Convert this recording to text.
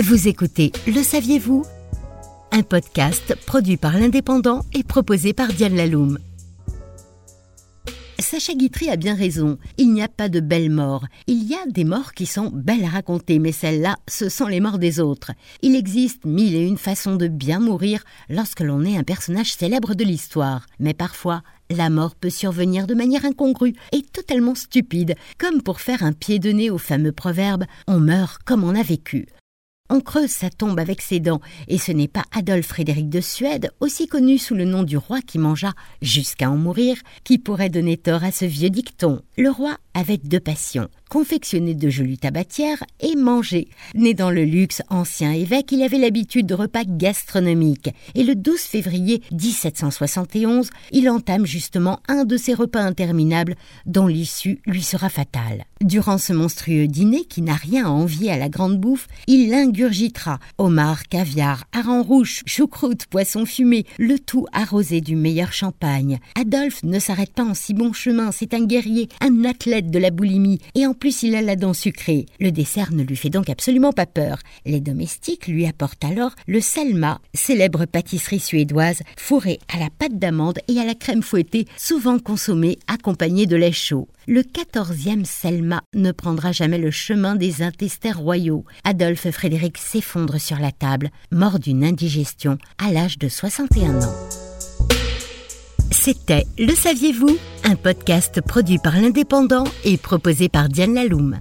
Vous écoutez Le saviez-vous? Un podcast produit par l'Indépendant et proposé par Diane Laloum. Sacha Guitry a bien raison, il n'y a pas de belles morts. Il y a des morts qui sont belles à raconter, mais celles-là, ce sont les morts des autres. Il existe mille et une façons de bien mourir lorsque l'on est un personnage célèbre de l'histoire. Mais parfois, la mort peut survenir de manière incongrue et totalement stupide, comme pour faire un pied de nez au fameux proverbe On meurt comme on a vécu. On creuse sa tombe avec ses dents, et ce n'est pas Adolphe Frédéric de Suède, aussi connu sous le nom du roi qui mangea jusqu'à en mourir, qui pourrait donner tort à ce vieux dicton. Le roi avait deux passions, confectionner de jolies tabatières et manger. Né dans le luxe, ancien évêque, il avait l'habitude de repas gastronomiques, et le 12 février 1771, il entame justement un de ces repas interminables dont l'issue lui sera fatale. Durant ce monstrueux dîner, qui n'a rien à envier à la grande bouffe, il ingurgitera homard, caviar, hareng rouge, choucroute, poisson fumé, le tout arrosé du meilleur champagne. Adolphe ne s'arrête pas en si bon chemin, c'est un guerrier, un athlète de la boulimie, et en plus il a la dent sucrée. Le dessert ne lui fait donc absolument pas peur. Les domestiques lui apportent alors le salma, célèbre pâtisserie suédoise, fourrée à la pâte d'amande et à la crème fouettée, souvent consommée accompagnée de lait chaud. Le quatorzième Selma ne prendra jamais le chemin des intestins royaux. Adolphe Frédéric s'effondre sur la table, mort d'une indigestion à l'âge de 61 ans. C'était Le saviez-vous Un podcast produit par l'Indépendant et proposé par Diane Laloum.